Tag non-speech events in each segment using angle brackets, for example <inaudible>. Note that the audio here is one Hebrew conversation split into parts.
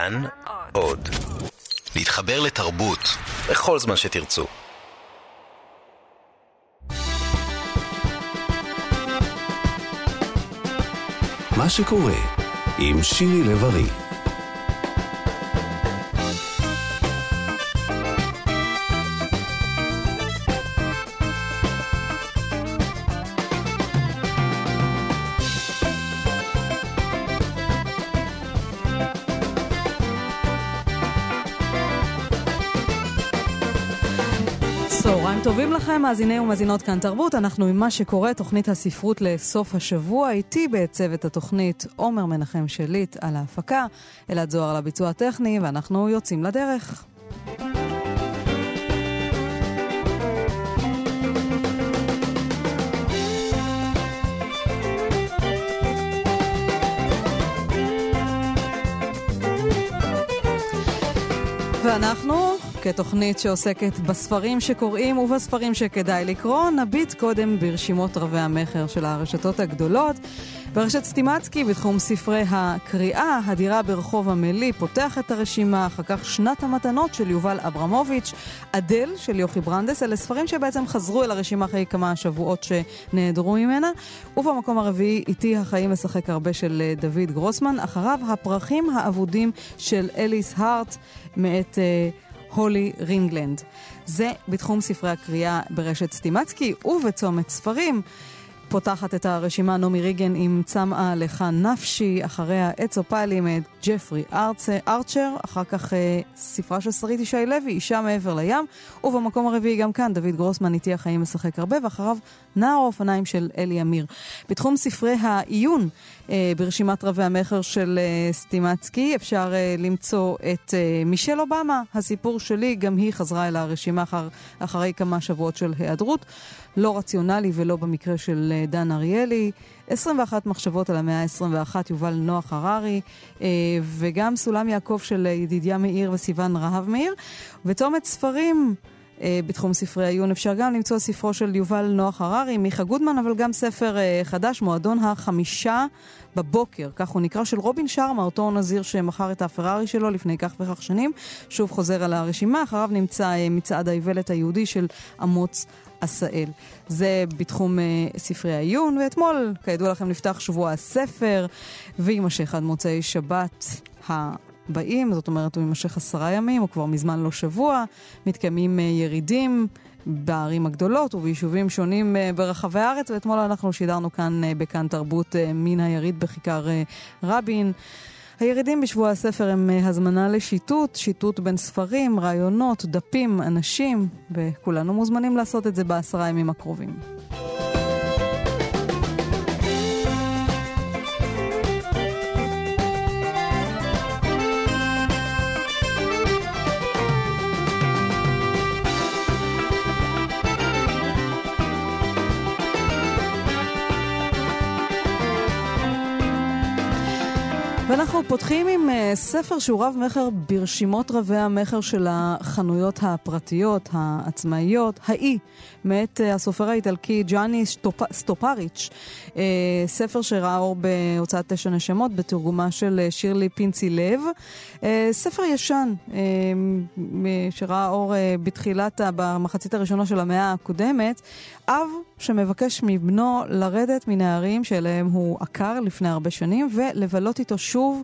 כאן עוד. להתחבר לתרבות בכל זמן שתרצו. מה שקורה עם שירי לב-ארי לכם, מאזיני ומאזינות כאן תרבות. אנחנו עם מה שקורה, תוכנית הספרות לסוף השבוע. איתי בעצבת התוכנית עומר מנחם שליט על ההפקה, אלעד זוהר על הביצוע הטכני, ואנחנו יוצאים לדרך. ואנחנו כתוכנית שעוסקת בספרים שקוראים ובספרים שכדאי לקרוא, נביט קודם ברשימות רבי המכר של הרשתות הגדולות. ברשת סטימצקי, בתחום ספרי הקריאה, הדירה ברחוב המלי פותח את הרשימה, אחר כך שנת המתנות של יובל אברמוביץ', אדל של יוכי ברנדס, אלה ספרים שבעצם חזרו אל הרשימה אחרי כמה שבועות שנעדרו ממנה. ובמקום הרביעי, איתי החיים משחק הרבה של דוד גרוסמן, אחריו הפרחים האבודים של אליס הארט מאת... Uh, הולי רינגלנד. זה בתחום ספרי הקריאה ברשת סטימצקי ובצומת ספרים. פותחת את הרשימה נעמי ריגן עם צמאה לך נפשי, אחריה עץ אופלי מאת ג'פרי ארצה, ארצ'ר, אחר כך אה, ספרה של שרית ישי לוי, אישה מעבר לים, ובמקום הרביעי גם כאן דוד גרוסמן, איתי החיים משחק הרבה, ואחריו נער האופניים של אלי אמיר. בתחום ספרי העיון, אה, ברשימת רבי המכר של אה, סטימצקי אפשר אה, למצוא את אה, מישל אובמה, הסיפור שלי, גם היא חזרה אל הרשימה אחר, אחרי כמה שבועות של היעדרות. לא רציונלי ולא במקרה של אה, דן אריאלי. 21 מחשבות על המאה ה-21, יובל נוח הררי, אה, וגם סולם יעקב של אה, ידידיה מאיר וסיון רהב מאיר. וצומת ספרים אה, בתחום ספרי העיון. אפשר גם למצוא ספרו של יובל נוח הררי, מיכה גודמן, אבל גם ספר אה, חדש, מועדון החמישה בבוקר, כך הוא נקרא, של רובין שרמה, אותו נזיר שמכר את הפרארי שלו לפני כך וכך שנים. שוב חוזר על הרשימה, אחריו נמצא אה, מצעד האיוולת היהודי של אמוץ עשאל. זה בתחום uh, ספרי העיון, ואתמול, כידוע לכם, נפתח שבוע הספר, ויימשך עד מוצאי שבת. הבאים, זאת אומרת הוא יימשך עשרה ימים, הוא כבר מזמן לא שבוע, מתקיימים uh, ירידים בערים הגדולות וביישובים שונים uh, ברחבי הארץ, ואתמול אנחנו שידרנו כאן uh, בכאן תרבות מן היריד בכיכר רבין. הירידים בשבוע הספר הם הזמנה לשיטוט, שיטוט בין ספרים, רעיונות, דפים, אנשים, וכולנו מוזמנים לעשות את זה בעשרה ימים הקרובים. פותחים עם אה, ספר שהוא רב מכר ברשימות רבי המכר של החנויות הפרטיות, העצמאיות, האי, מאת אה, הסופר האיטלקי ג'אני סטופ, סטופריץ', אה, ספר שראה אור בהוצאת תשע נשמות, בתרגומה של שירלי פינצי לב. ספר ישן, שראה אור בתחילת, במחצית הראשונה של המאה הקודמת. אב שמבקש מבנו לרדת מההרים שאליהם הוא עקר לפני הרבה שנים ולבלות איתו שוב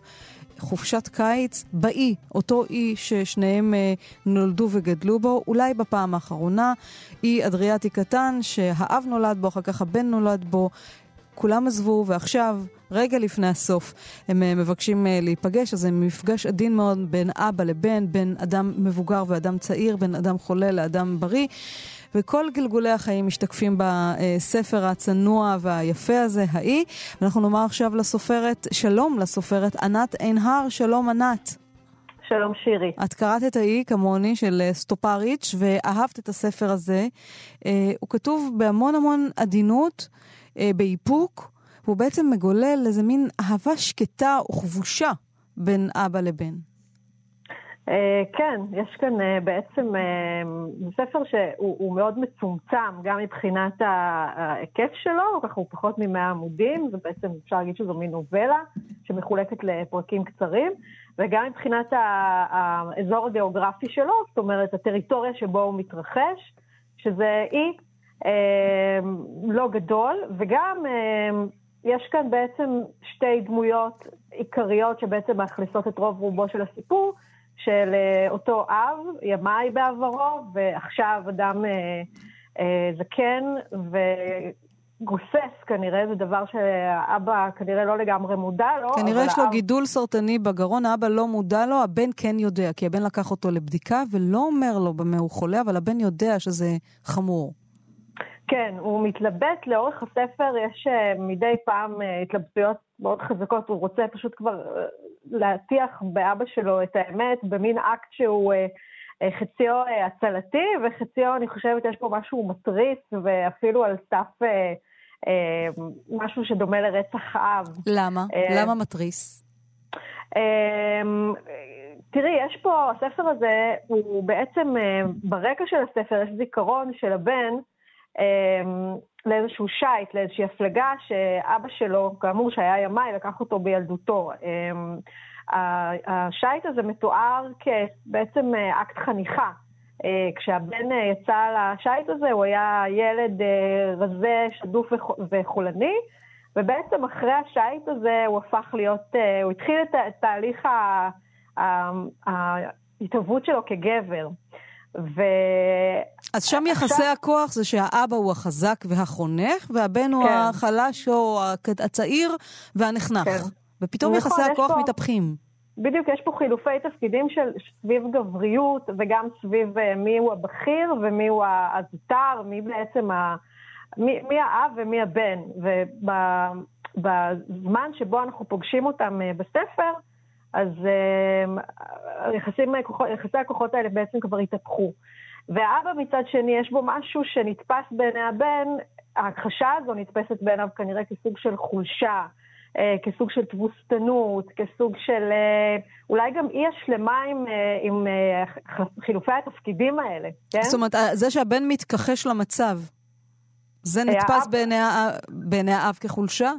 חופשת קיץ באי, אותו אי ששניהם אה, נולדו וגדלו בו, אולי בפעם האחרונה, אי אדריאטי קטן שהאב נולד בו, אחר כך הבן נולד בו. כולם עזבו, ועכשיו, רגע לפני הסוף, הם uh, מבקשים uh, להיפגש, אז זה מפגש עדין מאוד בין אבא לבן, בין אדם מבוגר ואדם צעיר, בין אדם חולה לאדם בריא. וכל גלגולי החיים משתקפים בספר הצנוע והיפה הזה, האי. ואנחנו נאמר עכשיו לסופרת, שלום לסופרת ענת עינהר, שלום ענת. שלום שירי. את קראת את האי כמוני של סטופריץ' ואהבת את הספר הזה. אה, הוא כתוב בהמון המון עדינות, אה, באיפוק, והוא בעצם מגולל איזה מין אהבה שקטה וכבושה בין אבא לבן. אה, כן, יש כאן אה, בעצם אה, ספר שהוא מאוד מצומצם, גם מבחינת ההיקף שלו, ככה הוא פחות מ-100 עמודים, זה בעצם אפשר להגיד שזו מין נובלה שמחולקת לפרקים קצרים, וגם מבחינת האזור הגיאוגרפי שלו, זאת אומרת, הטריטוריה שבו הוא מתרחש, שזה אי לא גדול, וגם יש כאן בעצם שתי דמויות עיקריות שבעצם מאכלסות את רוב רובו של הסיפור, של אה, אותו אב, ימאי בעברו, ועכשיו אדם אה, אה, זקן, וגוסס כנראה, זה דבר שהאבא כנראה לא לגמרי מודע לו. כנראה יש לו האב... גידול סרטני בגרון, האבא לא מודע לו, הבן כן יודע, כי הבן לקח אותו לבדיקה ולא אומר לו במה הוא חולה, אבל הבן יודע שזה חמור. כן, הוא מתלבט לאורך הספר, יש uh, מדי פעם uh, התלבטויות מאוד חזקות, הוא רוצה פשוט כבר uh, להטיח באבא שלו את האמת במין אקט שהוא חציו הצלתי, וחציו, אני חושבת, יש פה משהו מתריס, ואפילו על סף משהו שדומה לרצח אב. למה? למה מתריס? תראי, יש פה, הספר הזה, הוא בעצם, ברקע של הספר יש זיכרון של הבן, לאיזשהו שייט, לאיזושהי הפלגה שאבא שלו, כאמור שהיה ימאי, לקח אותו בילדותו. אמ, השייט הזה מתואר כבעצם אה, אקט חניכה. אה, כשהבן אה, יצא לשייט הזה, הוא היה ילד רזה, שדוף וחולני, ובעצם אחרי השייט הזה הוא הפך להיות, הוא התחיל את תהליך ההתהוות שלו כגבר. ו... אז שם עכשיו... יחסי הכוח זה שהאבא הוא החזק והחונך, והבן הוא כן. החלש או הצעיר והנחנך. כן. ופתאום נכון, יחסי הכוח פה... מתהפכים. בדיוק, יש פה חילופי תפקידים של סביב גבריות, וגם סביב uh, מי הוא הבכיר ומי הוא הזוטר, מי בעצם ה... מי, מי האב ומי הבן. ובזמן שבו אנחנו פוגשים אותם uh, בספר, אז אמ, היחסים, יחסי הכוחות האלה בעצם כבר התהפכו. והאבא מצד שני, יש בו משהו שנתפס בעיני הבן, ההכחשה הזו נתפסת בעיניו כנראה כסוג של חולשה, אה, כסוג של תבוסתנות, כסוג של אה, אולי גם אי השלמה עם, אה, עם חילופי התפקידים האלה, כן? זאת אומרת, זה שהבן מתכחש למצב, זה נתפס בעיני האב כחולשה?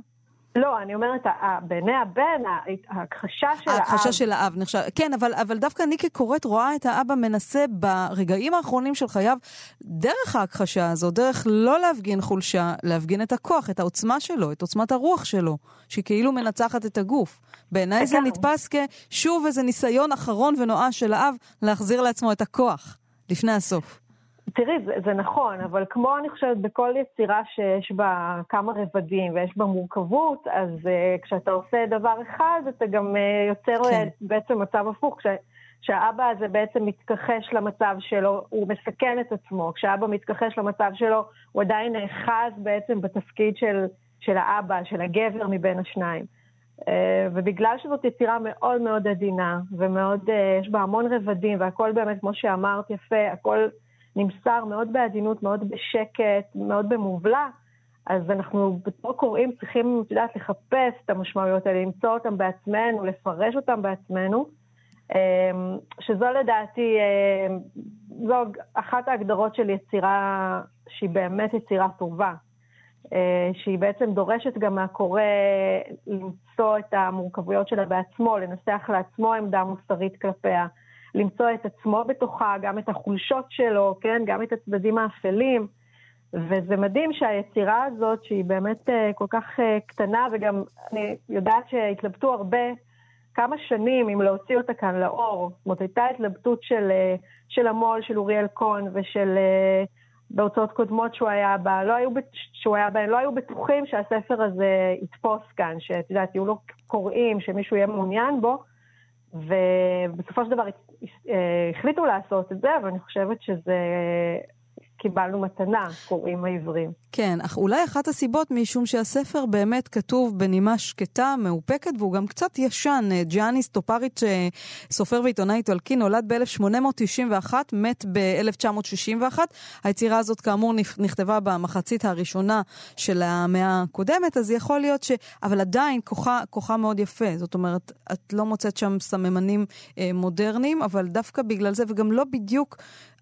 לא, אני אומרת, בעיני הבן, ההכחשה של האב... ההכחשה של האב נחשב, כן, אבל, אבל דווקא אני כקוראת רואה את האבא מנסה ברגעים האחרונים של חייו, דרך ההכחשה הזו, דרך לא להפגין חולשה, להפגין את הכוח, את העוצמה שלו, את עוצמת הרוח שלו, שהיא כאילו מנצחת את הגוף. בעיניי זה נתפס כשוב איזה ניסיון אחרון ונואש של האב להחזיר לעצמו את הכוח, לפני הסוף. תראי, זה, זה נכון, אבל כמו אני חושבת בכל יצירה שיש בה כמה רבדים ויש בה מורכבות, אז uh, כשאתה עושה דבר אחד, אתה גם uh, יוצר כן. בעצם מצב הפוך. כש, כשהאבא הזה בעצם מתכחש למצב שלו, הוא מסכן את עצמו. כשהאבא מתכחש למצב שלו, הוא עדיין נאחז בעצם בתפקיד של, של האבא, של הגבר מבין השניים. Uh, ובגלל שזאת יצירה מאוד מאוד עדינה, ומאוד, uh, יש בה המון רבדים, והכל באמת, כמו שאמרת יפה, הכל... נמסר מאוד בעדינות, מאוד בשקט, מאוד במובלע, אז אנחנו בתור קוראים צריכים, את יודעת, לחפש את המשמעויות האלה, למצוא אותן בעצמנו, לפרש אותן בעצמנו, אמ, שזו לדעתי, אמ, זו אחת ההגדרות של יצירה שהיא באמת יצירה טובה. אה, שהיא בעצם דורשת גם מהקורא למצוא את המורכבויות שלה בעצמו, לנסח לעצמו עמדה מוסרית כלפיה, למצוא את עצמו בתוכה, גם את החולשות שלו, כן? גם את הצדדים האפלים. וזה מדהים שהיצירה הזאת, שהיא באמת uh, כל כך uh, קטנה, וגם אני יודעת שהתלבטו הרבה, כמה שנים אם להוציא אותה כאן לאור. זאת אומרת, הייתה התלבטות של, uh, של המו"ל, של אוריאל קון, ושל... בהוצאות קודמות שהוא היה בה, לא היו, שהוא היה בהן, לא היו בטוחים שהספר הזה יתפוס כאן, שאת יודעת, יהיו לו קוראים, שמישהו יהיה מעוניין בו, ובסופו של דבר אה, החליטו לעשות את זה, ואני חושבת שזה קיבלנו מתנה, קוראים העברים. כן, אך אולי אחת הסיבות משום שהספר באמת כתוב בנימה שקטה, מאופקת, והוא גם קצת ישן. ג'אניס טופריץ', אה, סופר ועיתונאי איטלקי, נולד ב-1891, מת ב-1961. היצירה הזאת, כאמור, נכתבה במחצית הראשונה של המאה הקודמת, אז יכול להיות ש... אבל עדיין כוחה, כוחה מאוד יפה. זאת אומרת, את לא מוצאת שם סממנים אה, מודרניים, אבל דווקא בגלל זה, וגם לא בדיוק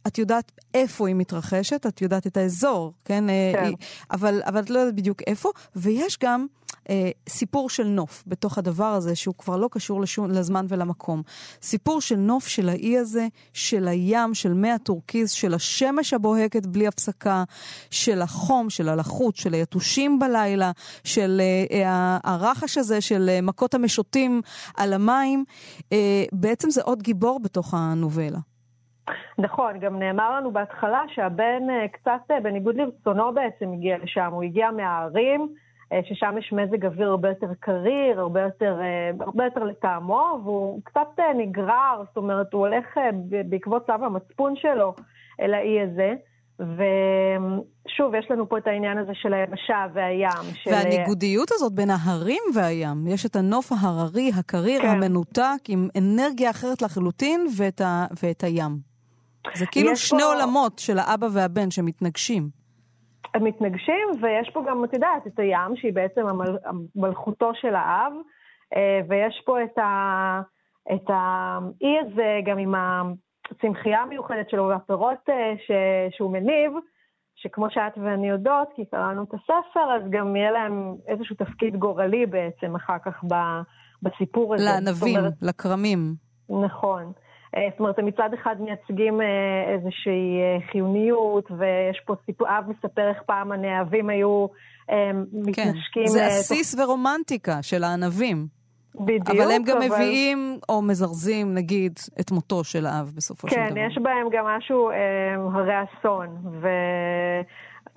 את יודעת איפה היא מתרחשת, את יודעת את האזור, כן? אה, כן. היא, אבל, אבל את לא יודעת בדיוק איפה, ויש גם, אה, סיפור של נוף בתוך הדבר הזה, שהוא כבר לא קשור לשום, לזמן ולמקום. סיפור של נוף של האי הזה, של הים, של מי הטורקיז, של השמש הבוהקת בלי הפסקה, של החום, של הלחות, של היתושים בלילה, של אה, אה, הרחש הזה, של אה, מכות המשוטים על המים. אה, בעצם זה עוד גיבור בתוך הנובלה. נכון, גם נאמר לנו בהתחלה שהבן אה, קצת אה, בניגוד לרצונו בעצם הגיע לשם, הוא הגיע מהערים, אה, ששם יש מזג אוויר הרבה יותר קריר, הרבה יותר, הרבה יותר לטעמו, והוא קצת נגרר, זאת אומרת, הוא הולך בעקבות צו המצפון שלו אל האי הזה. ושוב, יש לנו פה את העניין הזה של היבשה והים. של... והניגודיות הזאת בין ההרים והים. יש את הנוף ההררי, הקריר, כן. המנותק, עם אנרגיה אחרת לחלוטין, ואת, ה... ואת הים. זה כאילו שני פה... עולמות של האבא והבן שמתנגשים. הם מתנגשים, ויש פה גם, את יודעת, את הים, שהיא בעצם המל... מלכותו של האב, אה, ויש פה את, ה... את האי הזה, גם עם הצמחייה המיוחדת שלו והפירות אה, ש... שהוא מניב, שכמו שאת ואני יודעות, כי קראנו את הספר, אז גם יהיה להם איזשהו תפקיד גורלי בעצם אחר כך בסיפור הזה. לענבים, אומרת, לכרמים. נכון. אה, זאת אומרת, הם מצד אחד מייצגים אה, איזושהי אה, חיוניות, ויש פה סיפור, אב מספר איך פעם הנאהבים היו מתנשקים... כן, זה עסיס תוך... ורומנטיקה של הענבים. בדיוק, אבל הם גם אבל... מביאים או מזרזים, נגיד, את מותו של האב בסופו כן, של דבר. כן, יש בהם גם משהו אה, הרי אסון. ו...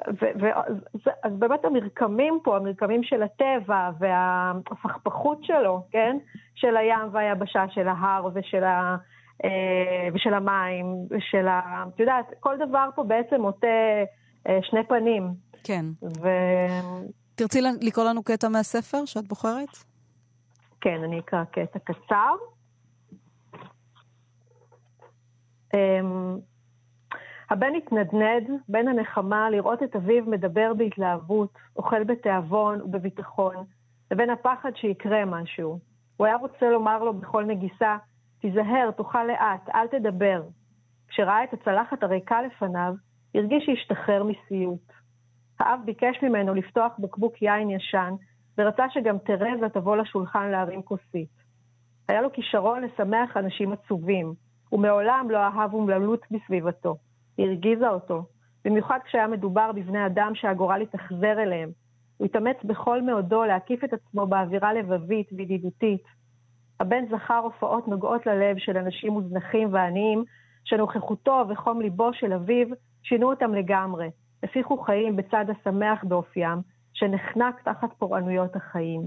ו... ו... אז באמת המרקמים פה, המרקמים של הטבע והפכפכות שלו, כן? של הים והיבשה, של ההר ושל ה... אה, ושל המים, ושל ה... את יודעת, כל דבר פה בעצם עוטה אה, שני פנים. כן. ו... תרצי לקרוא לנו קטע מהספר שאת בוחרת? כן, אני אקרא קטע קצר. אמ, הבן התנדנד בין הנחמה לראות את אביו מדבר בהתלהבות, אוכל בתיאבון ובביטחון, לבין הפחד שיקרה משהו. הוא היה רוצה לומר לו בכל נגיסה, תיזהר, תאכל לאט, אל תדבר. כשראה את הצלחת הריקה לפניו, הרגיש שהשתחרר מסיוט. האב ביקש ממנו לפתוח בקבוק יין ישן, ורצה שגם תרזה תבוא לשולחן להרים כוסית. היה לו כישרון לשמח אנשים עצובים, ומעולם לא אהב אומללות בסביבתו. היא הרגיזה אותו, במיוחד כשהיה מדובר בבני אדם שהגורל התאכזר אליהם. הוא התאמץ בכל מאודו להקיף את עצמו באווירה לבבית וידידותית, הבן זכר הופעות נוגעות ללב של אנשים מוזנחים ועניים, שנוכחותו וחום ליבו של אביו שינו אותם לגמרי, הפיחו חיים בצד השמח באופיים, שנחנק תחת פורענויות החיים.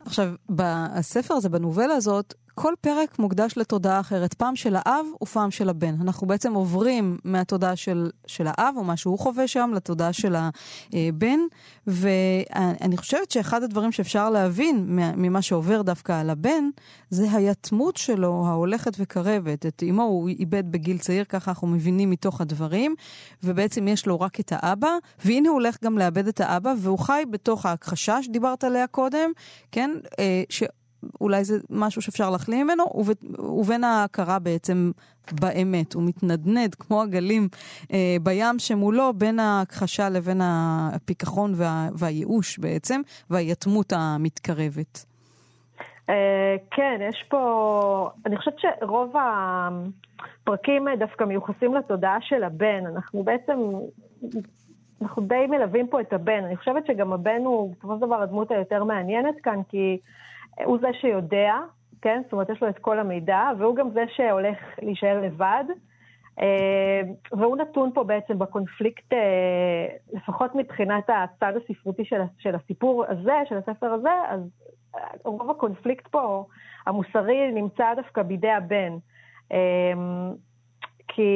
עכשיו, בספר הזה, בנובלה הזאת, כל פרק מוקדש לתודעה אחרת, פעם של האב ופעם של הבן. אנחנו בעצם עוברים מהתודעה של, של האב, או מה שהוא חווה שם, לתודעה של הבן, ואני חושבת שאחד הדברים שאפשר להבין ממה שעובר דווקא על הבן, זה היתמות שלו ההולכת וקרבת. את אמו הוא איבד בגיל צעיר, ככה אנחנו מבינים מתוך הדברים, ובעצם יש לו רק את האבא, והנה הוא הולך גם לאבד את האבא, והוא חי בתוך ההכחשה שדיברת עליה קודם, כן? אה, ש... אולי זה משהו שאפשר להחלים ממנו, ובין ההכרה בעצם באמת. הוא מתנדנד כמו הגלים אה, בים שמולו, בין ההכחשה לבין הפיכחון וה, והייאוש בעצם, והיתמות המתקרבת. אה, כן, יש פה, אני חושבת שרוב הפרקים דווקא מיוחסים לתודעה של הבן. אנחנו בעצם, אנחנו די מלווים פה את הבן. אני חושבת שגם הבן הוא בסופו של דבר הדמות היותר מעניינת כאן, כי הוא זה שיודע, כן? זאת אומרת, יש לו את כל המידע, והוא גם זה שהולך להישאר לבד. אה, והוא נתון פה בעצם בקונפליקט, אה, לפחות מבחינת הצד הספרותי של, של הסיפור הזה, של הספר הזה, אז אה, רוב הקונפליקט פה, המוסרי, נמצא דווקא בידי הבן. כי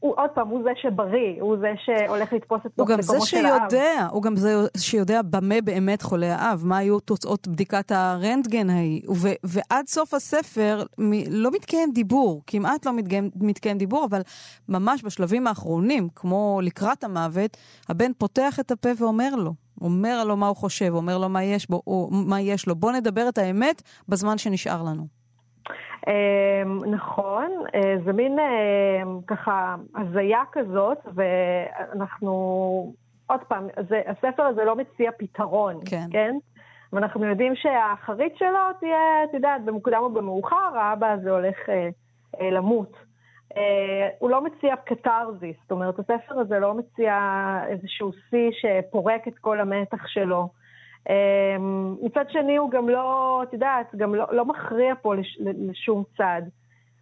הוא עוד פעם, הוא זה שבריא, הוא זה שהולך לתפוס את מקומו של האב. הוא גם זה שיודע, הוא גם זה שיודע במה באמת חולה האב, מה היו תוצאות בדיקת הרנטגן ההיא. ו- ועד סוף הספר מ- לא מתקיים דיבור, כמעט לא מתקיים, מתקיים דיבור, אבל ממש בשלבים האחרונים, כמו לקראת המוות, הבן פותח את הפה ואומר לו. אומר לו מה הוא חושב, אומר לו מה יש בו, או מה יש לו. בוא נדבר את האמת בזמן שנשאר לנו. אמ, נכון, אה, זה מין אמ, ככה הזיה כזאת, ואנחנו עוד פעם, זה, הספר הזה לא מציע פתרון, כן? כן? ואנחנו יודעים שהאחרית שלו תהיה, את יודעת, במוקדם או במאוחר, האבא הזה הולך אה, אה, למות. אה, הוא לא מציע קתרזיס, זאת אומרת, הספר הזה לא מציע איזשהו שיא שפורק את כל המתח שלו. אה, מצד שני, הוא גם לא, את יודעת, גם לא, לא מכריע פה לש, לשום צד.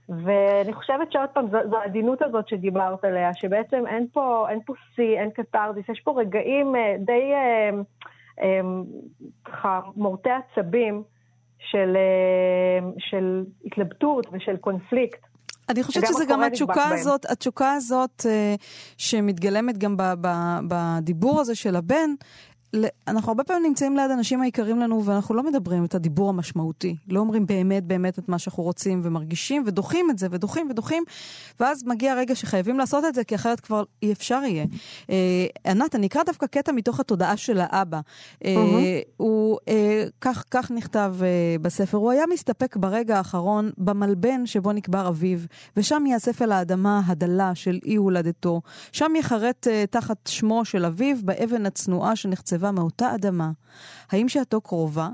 ואני חושבת שעוד פעם, זו, זו העדינות הזאת שדיברת עליה, שבעצם אין פה, אין פה שיא, אין קתרזיס, יש פה רגעים אה, די ככה מורטי עצבים של, של התלבטות ושל קונפליקט. אני חושבת שזה גם התשוקה הזאת, התשוקה הזאת שמתגלמת גם בדיבור הזה של הבן, אנחנו הרבה פעמים נמצאים ליד אנשים היקרים לנו ואנחנו לא מדברים את הדיבור המשמעותי. לא אומרים באמת באמת את מה שאנחנו רוצים ומרגישים ודוחים את זה ודוחים ודוחים ואז מגיע הרגע שחייבים לעשות את זה כי אחרת כבר אי אפשר יהיה. אה, ענת, אני אקרא דווקא קטע מתוך התודעה של האבא. אה, הוא, אה, כך, כך נכתב אה, בספר, הוא היה מסתפק ברגע האחרון במלבן שבו נקבר אביו ושם ייאסף אל האדמה הדלה של אי הולדתו. שם יחרט אה, תחת שמו של אביו באבן הצנועה שנחצבה נחצבה מאותה אדמה, האם שעתו קרובה?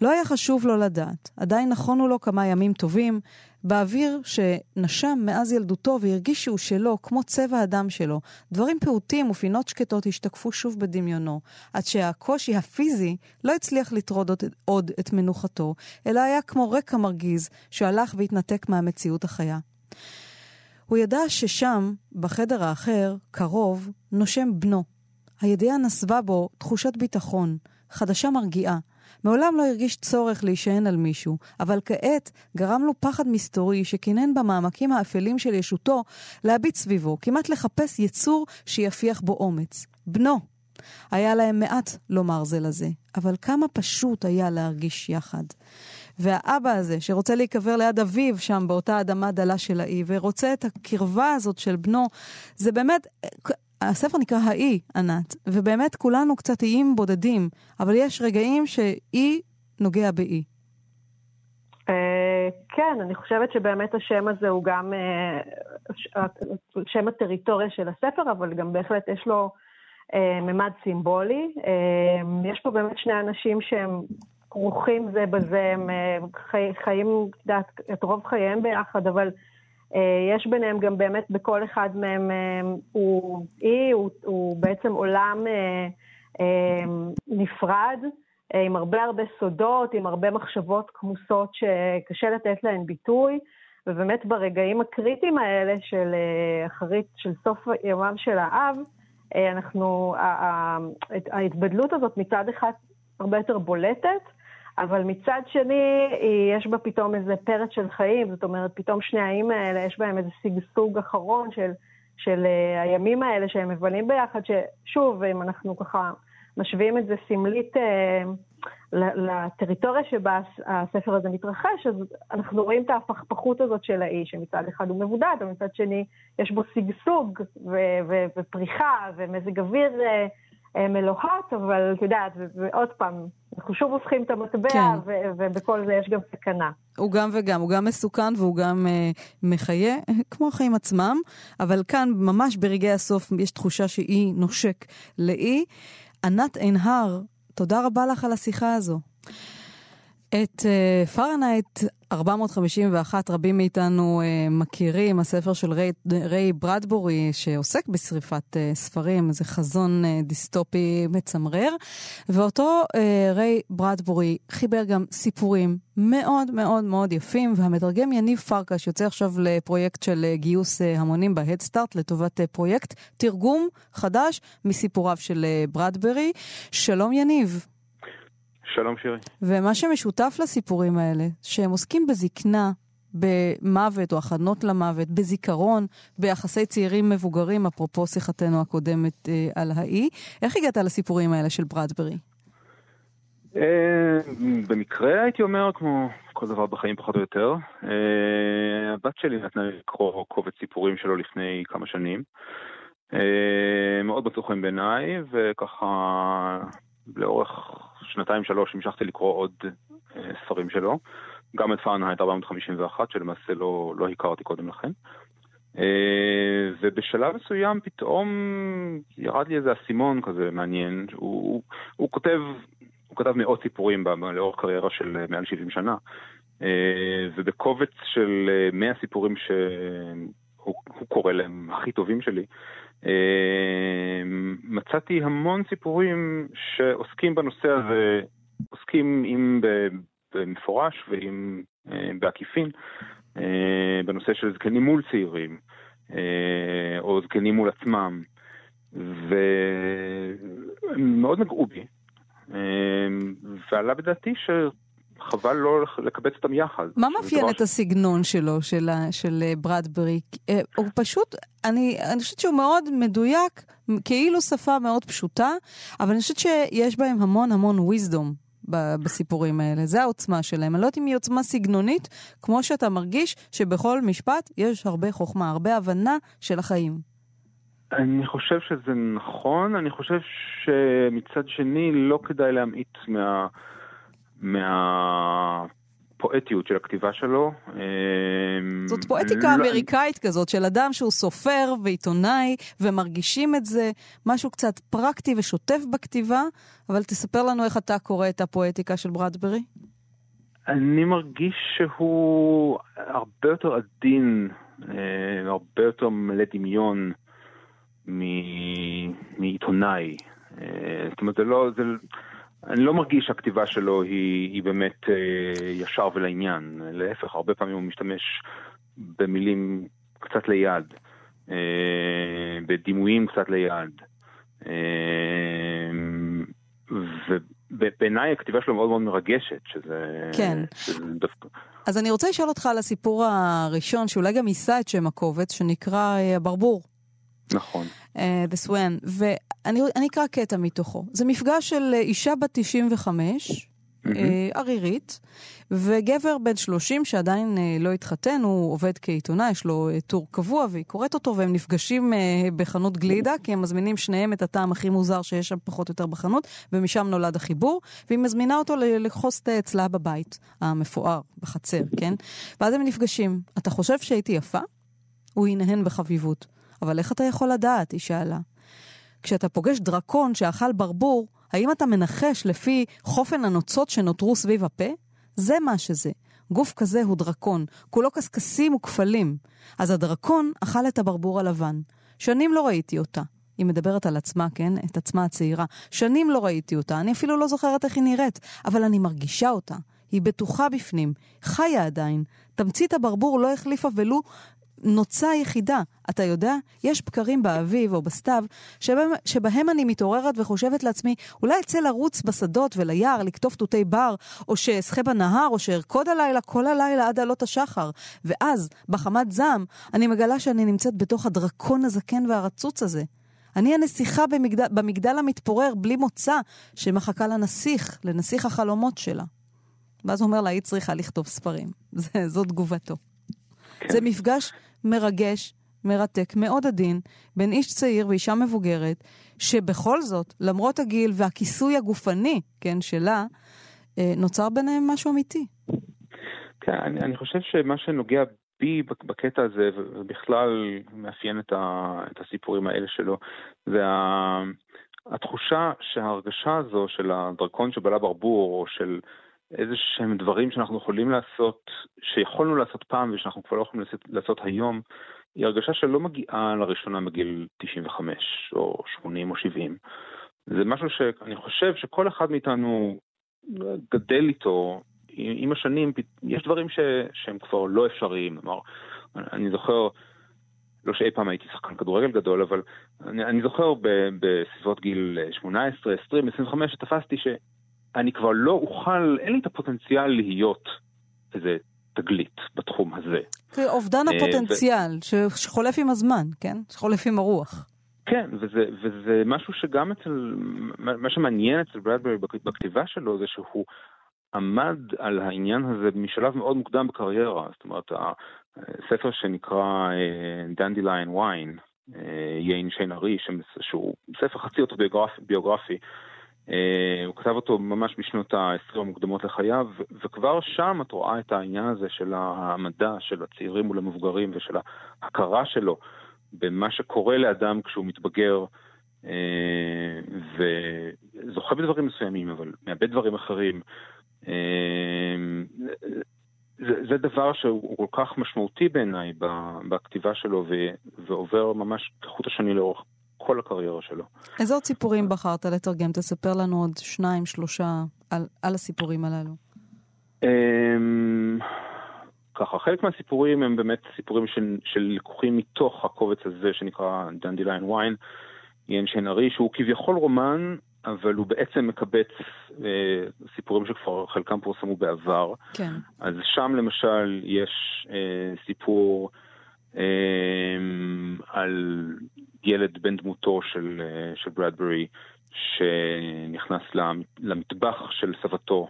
לא היה חשוב לו לדעת. עדיין נכונו לו כמה ימים טובים, באוויר שנשם מאז ילדותו והרגיש שהוא שלו, כמו צבע הדם שלו. דברים פעוטים ופינות שקטות השתקפו שוב בדמיונו, עד שהקושי הפיזי לא הצליח לטרוד עוד את מנוחתו, אלא היה כמו רקע מרגיז שהלך והתנתק מהמציאות החיה. הוא ידע ששם, בחדר האחר, קרוב, נושם בנו. הידיעה נסבה בו תחושת ביטחון, חדשה מרגיעה. מעולם לא הרגיש צורך להישען על מישהו, אבל כעת גרם לו פחד מסתורי שכינן במעמקים האפלים של ישותו להביט סביבו, כמעט לחפש יצור שיפיח בו אומץ. בנו. היה להם מעט לומר זה לזה, אבל כמה פשוט היה להרגיש יחד. והאבא הזה, שרוצה להיקבר ליד אביו שם באותה אדמה דלה של האי, ורוצה את הקרבה הזאת של בנו, זה באמת, הספר נקרא האי, ענת, ובאמת כולנו קצת איים בודדים, אבל יש רגעים שאי נוגע באי. אה, כן, אני חושבת שבאמת השם הזה הוא גם אה, שם הטריטוריה של הספר, אבל גם בהחלט יש לו אה, ממד סימבולי. יש פה באמת שני אנשים שהם כרוכים זה בזה, הם חיים, את רוב חייהם ביחד, אבל אה, יש ביניהם גם באמת, בכל אחד מהם אה, הוא אי, הוא, הוא בעצם עולם אה, נפרד, עם הרבה הרבה סודות, עם הרבה מחשבות כמוסות שקשה לתת להן ביטוי, ובאמת ברגעים הקריטיים האלה של אחרית, של סוף יומם של האב, אנחנו, ההתבדלות הזאת מצד אחד הרבה יותר בולטת, אבל מצד שני, יש בה פתאום איזה פרץ של חיים, זאת אומרת, פתאום שני האיים האלה, יש בהם איזה שגשוג אחרון של, של uh, הימים האלה שהם מבלים ביחד, ששוב, אם אנחנו ככה משווים את זה סמלית uh, לטריטוריה שבה הספר הזה מתרחש, אז אנחנו רואים את ההפכפכות הזאת של האי, שמצד אחד הוא מבודד, ומצד שני יש בו שגשוג ו- ו- ופריחה ומזג אוויר uh, מלוהט, אבל את יודעת, ועוד פעם, אנחנו שוב הופכים את המטבע, כן. ובכל זה יש גם סכנה. הוא גם וגם, הוא גם מסוכן והוא גם uh, מחיה, <laughs> כמו החיים עצמם, אבל כאן, ממש ברגעי הסוף, יש תחושה שאי נושק לאי. ענת עינהר, תודה רבה לך על השיחה הזו. את פרנהייט 451 רבים מאיתנו אה, מכירים, הספר של ריי, ריי ברדבורי שעוסק בשריפת אה, ספרים, זה חזון דיסטופי מצמרר, ואותו ריי ברדבורי חיבר גם סיפורים מאוד מאוד מאוד יפים, והמתרגם יניב פרקש יוצא עכשיו לפרויקט של גיוס המונים ב Headstart לטובת פרויקט תרגום חדש מסיפוריו של ברדברי. שלום יניב. שלום שירי. ומה שמשותף לסיפורים האלה, שהם עוסקים בזקנה, במוות או הכנות למוות, בזיכרון, ביחסי צעירים מבוגרים, אפרופו שיחתנו הקודמת אה, על האי. איך הגעת לסיפורים האלה של ברדברי? אה, במקרה הייתי אומר, כמו כל דבר בחיים פחות או יותר, אה, הבת שלי נתנה לי לקרוא קובץ סיפורים שלו לפני כמה שנים. אה, מאוד מצאו חן בעיניי, וככה לאורך שנתיים-שלוש המשכתי לקרוא עוד אה, ספרים שלו, גם את פארנהייט 451, שלמעשה לא, לא הכרתי קודם לכן. ובשלב מסוים פתאום ירד לי איזה אסימון כזה מעניין, הוא, הוא, הוא כותב, הוא כתב מאות סיפורים לאורך קריירה של מעל 70 שנה, ובקובץ של 100 סיפורים שהוא קורא להם הכי טובים שלי, מצאתי המון סיפורים שעוסקים בנושא הזה, עוסקים אם במפורש ואם בעקיפין, בנושא של זקנים מול צעירים, או זקנים מול עצמם, והם מאוד נגעו בי, ועלה בדעתי ש... חבל לא לקבץ אותם יחד. מה מאפיין את הסגנון שלו, של, של אה, ברדברי? אה, הוא פשוט, אני, אני חושבת שהוא מאוד מדויק, כאילו שפה מאוד פשוטה, אבל אני חושבת שיש בהם המון המון wisdom בסיפורים האלה. זה העוצמה שלהם. אני לא יודעת אם היא עוצמה סגנונית, כמו שאתה מרגיש שבכל משפט יש הרבה חוכמה, הרבה הבנה של החיים. אני חושב שזה נכון, אני חושב שמצד שני לא כדאי להמעיט מה... מהפואטיות של הכתיבה שלו. אמ, זאת פואטיקה לא... אמריקאית כזאת, של אדם שהוא סופר ועיתונאי, ומרגישים את זה, משהו קצת פרקטי ושוטף בכתיבה, אבל תספר לנו איך אתה קורא את הפואטיקה של ברדברי. אני מרגיש שהוא הרבה יותר עדין, אה, הרבה יותר מלא דמיון מעיתונאי. אה, זאת אומרת, זה לא, זה, אני לא מרגיש שהכתיבה שלו היא, היא באמת אה, ישר ולעניין. להפך, הרבה פעמים הוא משתמש במילים קצת ליד, אה, בדימויים קצת ליד. אה, ובעיניי הכתיבה שלו מאוד מאוד מרגשת, שזה... כן. שזה דווקא... אז אני רוצה לשאול אותך על הסיפור הראשון, שאולי גם יישא את שם הקובץ, שנקרא אה, הברבור. נכון. Uh, The Swan, ואני אקרא קטע מתוכו. זה מפגש של אה, אישה בת 95, mm-hmm. uh, ערירית, וגבר בן 30 שעדיין לא התחתן, הוא עובד כעיתונאי, יש לו טור קבוע, והיא קוראת אותו, והם נפגשים בחנות גלידה, כי הם מזמינים שניהם את הטעם הכי מוזר שיש שם פחות או יותר בחנות, ומשם נולד החיבור, והיא מזמינה אותו לכוס תה אצלה בבית, המפואר, בחצר, כן? ואז הם נפגשים. אתה חושב שהייתי יפה? הוא ינהן בחביבות. אבל איך אתה יכול לדעת? היא שאלה. כשאתה פוגש דרקון שאכל ברבור, האם אתה מנחש לפי חופן הנוצות שנותרו סביב הפה? זה מה שזה. גוף כזה הוא דרקון, כולו קשקשים וכפלים. אז הדרקון אכל את הברבור הלבן. שנים לא ראיתי אותה. היא מדברת על עצמה, כן? את עצמה הצעירה. שנים לא ראיתי אותה, אני אפילו לא זוכרת איך היא נראית, אבל אני מרגישה אותה. היא בטוחה בפנים, חיה עדיין. תמצית הברבור לא החליפה ולו נוצה יחידה. אתה יודע, יש בקרים באביב או בסתיו, שבהם, שבהם אני מתעוררת וחושבת לעצמי, אולי אצא לרוץ בשדות וליער, לקטוף תותי בר, או שאשחה בנהר, או שארקוד הלילה כל הלילה עד עלות השחר. ואז, בחמת זעם, אני מגלה שאני נמצאת בתוך הדרקון הזקן והרצוץ הזה. אני הנסיכה במגדל, במגדל המתפורר בלי מוצא, שמחכה לנסיך, לנסיך החלומות שלה. ואז הוא אומר לה, היא צריכה לכתוב ספרים. <laughs> זו תגובתו. כן. זה מפגש מרגש, מרתק, מאוד עדין, בין איש צעיר ואישה מבוגרת, שבכל זאת, למרות הגיל והכיסוי הגופני, כן, שלה, אה, נוצר ביניהם משהו אמיתי. כן, אני, אני חושב שמה שנוגע בי בקטע הזה, ובכלל מאפיין את, ה, את הסיפורים האלה שלו, זה ה, התחושה שההרגשה הזו של הדרקון שבלע ברבור, או של איזה שהם דברים שאנחנו יכולים לעשות, שיכולנו לעשות פעם ושאנחנו כבר לא יכולים לעשות, לעשות היום, היא הרגשה שלא מגיעה לראשונה מגיל 95 או 80 או 70. זה משהו שאני חושב שכל אחד מאיתנו גדל איתו עם השנים, יש דברים ש, שהם כבר לא אפשריים. כלומר, אני זוכר, לא שאי פעם הייתי שחקן כדורגל גדול, אבל אני, אני זוכר בסביבות גיל 18, 20, 25, שתפסתי ש... אני כבר לא אוכל, אין לי את הפוטנציאל להיות איזה תגלית בתחום הזה. אובדן אה, הפוטנציאל ו... שחולף עם הזמן, כן? שחולף עם הרוח. כן, וזה, וזה משהו שגם אצל, מה שמעניין אצל ברדברי בכתיבה שלו זה שהוא עמד על העניין הזה משלב מאוד מוקדם בקריירה. זאת אומרת, הספר שנקרא Dandelion Wine, יין שן הארי, שהוא ספר חצי אוטוביוגרפי, הוא כתב אותו ממש בשנות ה-20 המוקדמות לחייו, וכבר שם את רואה את העניין הזה של העמדה של הצעירים מול המבוגרים ושל ההכרה שלו במה שקורה לאדם כשהוא מתבגר וזוכה בדברים מסוימים, אבל מאבד דברים אחרים. זה, זה דבר שהוא כל כך משמעותי בעיניי בכתיבה שלו ועובר ממש כחוט השני לאורך כל הקריירה שלו. איזה עוד סיפורים בחרת לתרגם? תספר לנו עוד שניים, שלושה על, על הסיפורים הללו. אמ, ככה, חלק מהסיפורים הם באמת סיפורים ש, שלקוחים מתוך הקובץ הזה שנקרא Dandelion Wine, יען שנרי, שהוא כביכול רומן, אבל הוא בעצם מקבץ אה, סיפורים שכבר חלקם פורסמו בעבר. כן. אז שם למשל יש אה, סיפור אה, על ילד בן דמותו של, אה, של ברדברי, שנכנס למטבח של סבתו,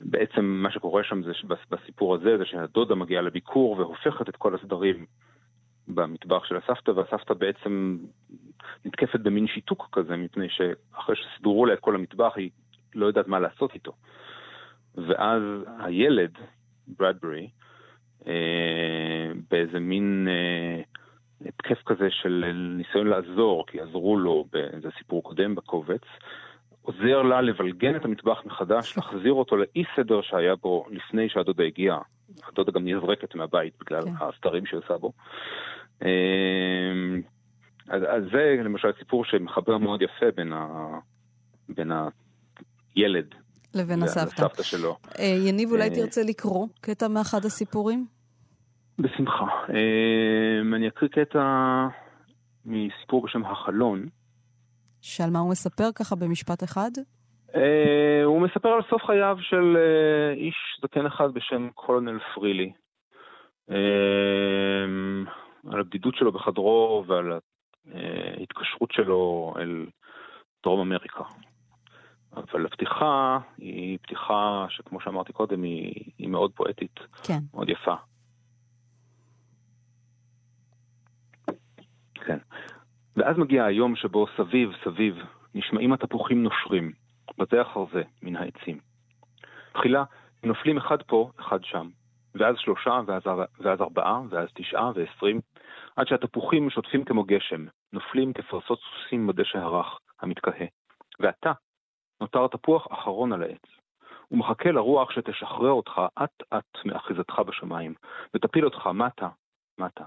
ובעצם מה שקורה שם זה, בסיפור הזה, זה שהדודה מגיעה לביקור והופכת את כל הסדרים במטבח של הסבתא, והסבתא בעצם נתקפת במין שיתוק כזה, מפני שאחרי שסידרו לה את כל המטבח, היא לא יודעת מה לעשות איתו. ואז הילד, ברדברי, באיזה מין אה, התקף כזה של ניסיון לעזור, כי עזרו לו באיזה סיפור קודם בקובץ, עוזר לה לבלגן את המטבח מחדש, להחזיר אותו לאי סדר שהיה בו לפני שהדודה הגיעה. הדודה גם נזרקת מהבית בגלל כן. הסתרים שהיא עושה בו. אמ, אז, אז זה למשל סיפור שמחבר מאוד יפה בין, ה, בין הילד לבין הסבתא. הסבתא שלו. אה, יניב, אולי אה, תרצה לקרוא קטע מאחד הסיפורים? בשמחה. אמ, אני אקריא קטע מסיפור בשם החלון. שעל מה הוא מספר ככה במשפט אחד? אה, הוא מספר על סוף חייו של איש זקן אחד בשם קולונל פרילי. אמ, על הבדידות שלו בחדרו ועל ההתקשרות שלו אל דרום אמריקה. אבל הפתיחה היא פתיחה שכמו שאמרתי קודם, היא, היא מאוד פואטית, כן. מאוד יפה. ואז מגיע היום שבו סביב סביב נשמעים התפוחים נושרים, בזה אחר זה, מן העצים. תחילה נופלים אחד פה, אחד שם, ואז שלושה, ואז, ואז ארבעה, ואז תשעה ועשרים, עד שהתפוחים שוטפים כמו גשם, נופלים כפרסות סוסים בדשא הרך, המתכהה. ואתה נותר תפוח אחרון על העץ. הוא מחכה לרוח שתשחרר אותך אט-אט מאחיזתך בשמיים, ותפיל אותך מטה, מטה.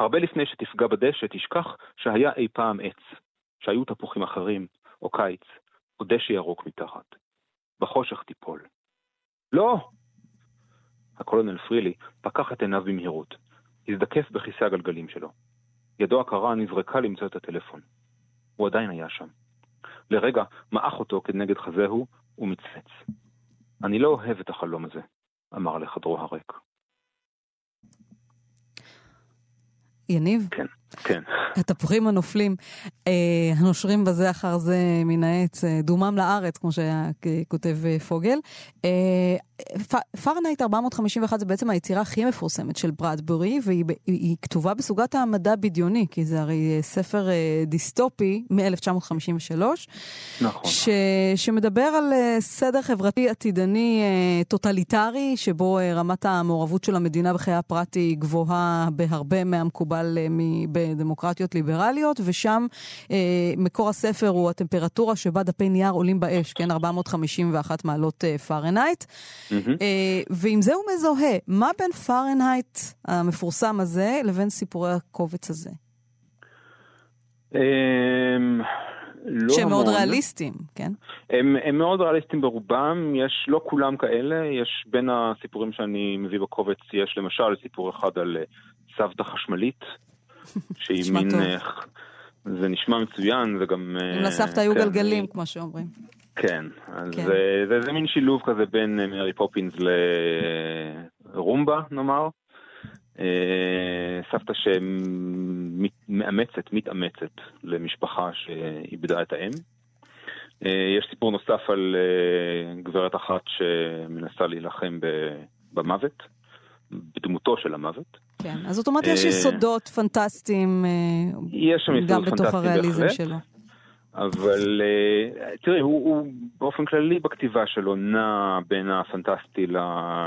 הרבה לפני שתפגע בדשא, תשכח שהיה אי פעם עץ, שהיו תפוחים אחרים, או קיץ, או דשא ירוק מתחת. בחושך תיפול. לא! הקולונל פרילי פקח את עיניו במהירות. הזדקף בכיסא הגלגלים שלו. ידו הקרה נזרקה למצוא את הטלפון. הוא עדיין היה שם. לרגע מעך אותו כנגד חזהו ומצפץ. אני לא אוהב את החלום הזה, אמר לחדרו הריק. יניב? כן. כן. התפוחים הנופלים, אה, הנושרים בזה אחר זה מן העץ, אה, דומם לארץ, כמו שכותב אה, פוגל. אה, פרנהייט 451 זה בעצם היצירה הכי מפורסמת של ברדברי, והיא היא כתובה בסוגת המדע בדיוני, כי זה הרי אה, ספר אה, דיסטופי מ-1953. נכון. ש, שמדבר על אה, סדר חברתי עתידני אה, טוטליטרי, שבו אה, רמת המעורבות של המדינה בחיי הפרט היא גבוהה בהרבה מהמקובל אה, בדמוקרטיות ליברליות, ושם אה, מקור הספר הוא הטמפרטורה שבה דפי נייר עולים באש, כן? 451 מעלות אה, פארנהייט. Mm-hmm. אה, ועם זה הוא מזוהה. מה בין פארנהייט המפורסם הזה לבין סיפורי הקובץ הזה? אמ, לא שהם מאוד ריאליסטיים, כן? הם, הם מאוד ריאליסטיים ברובם, יש לא כולם כאלה, יש בין הסיפורים שאני מביא בקובץ, יש למשל סיפור אחד על אה, סבתא חשמלית, שהיא מין... טוב. זה נשמע מצוין, זה גם... אם לסבתא היו כן, גלגלים, כמו שאומרים. כן, אז כן. זה, זה, זה מין שילוב כזה בין אה, מרי פופינס לרומבה, נאמר. אה, סבתא שמאמצת, מתאמצת למשפחה שאיבדה את האם. אה, יש סיפור נוסף על גברת אחת שמנסה להילחם במוות, בדמותו של המוות. כן, אז זאת אומרת יש יסודות פנטסטיים שם גם בתוך הריאליזם. שלו. אבל תראי, הוא, הוא באופן כללי בכתיבה שלו נע בין הפנטסטי ל,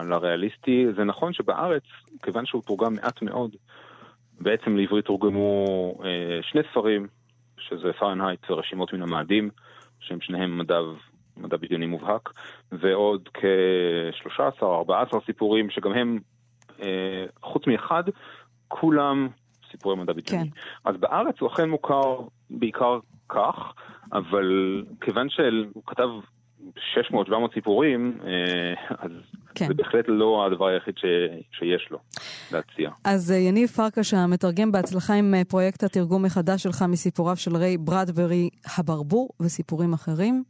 לריאליסטי. זה נכון שבארץ, כיוון שהוא תורגם מעט מאוד, בעצם לעברית תורגמו אה, שני ספרים, שזה פארנהייט ורשימות מן המאדים, שהם שניהם מדע, מדע בדיוני מובהק, ועוד כ-13 או 14 סיפורים שגם הם, אה, חוץ מאחד, כולם סיפורי מדע בדיוני. כן. אז בארץ הוא אכן מוכר בעיקר כך, אבל כיוון שהוא כתב 600-700 סיפורים, אה, אז כן. זה בהחלט לא הדבר היחיד ש... שיש לו להציע. אז אה, יניב פרקש המתרגם בהצלחה עם אה, פרויקט התרגום מחדש שלך מסיפוריו של ריי ברדברי הברבור וסיפורים אחרים.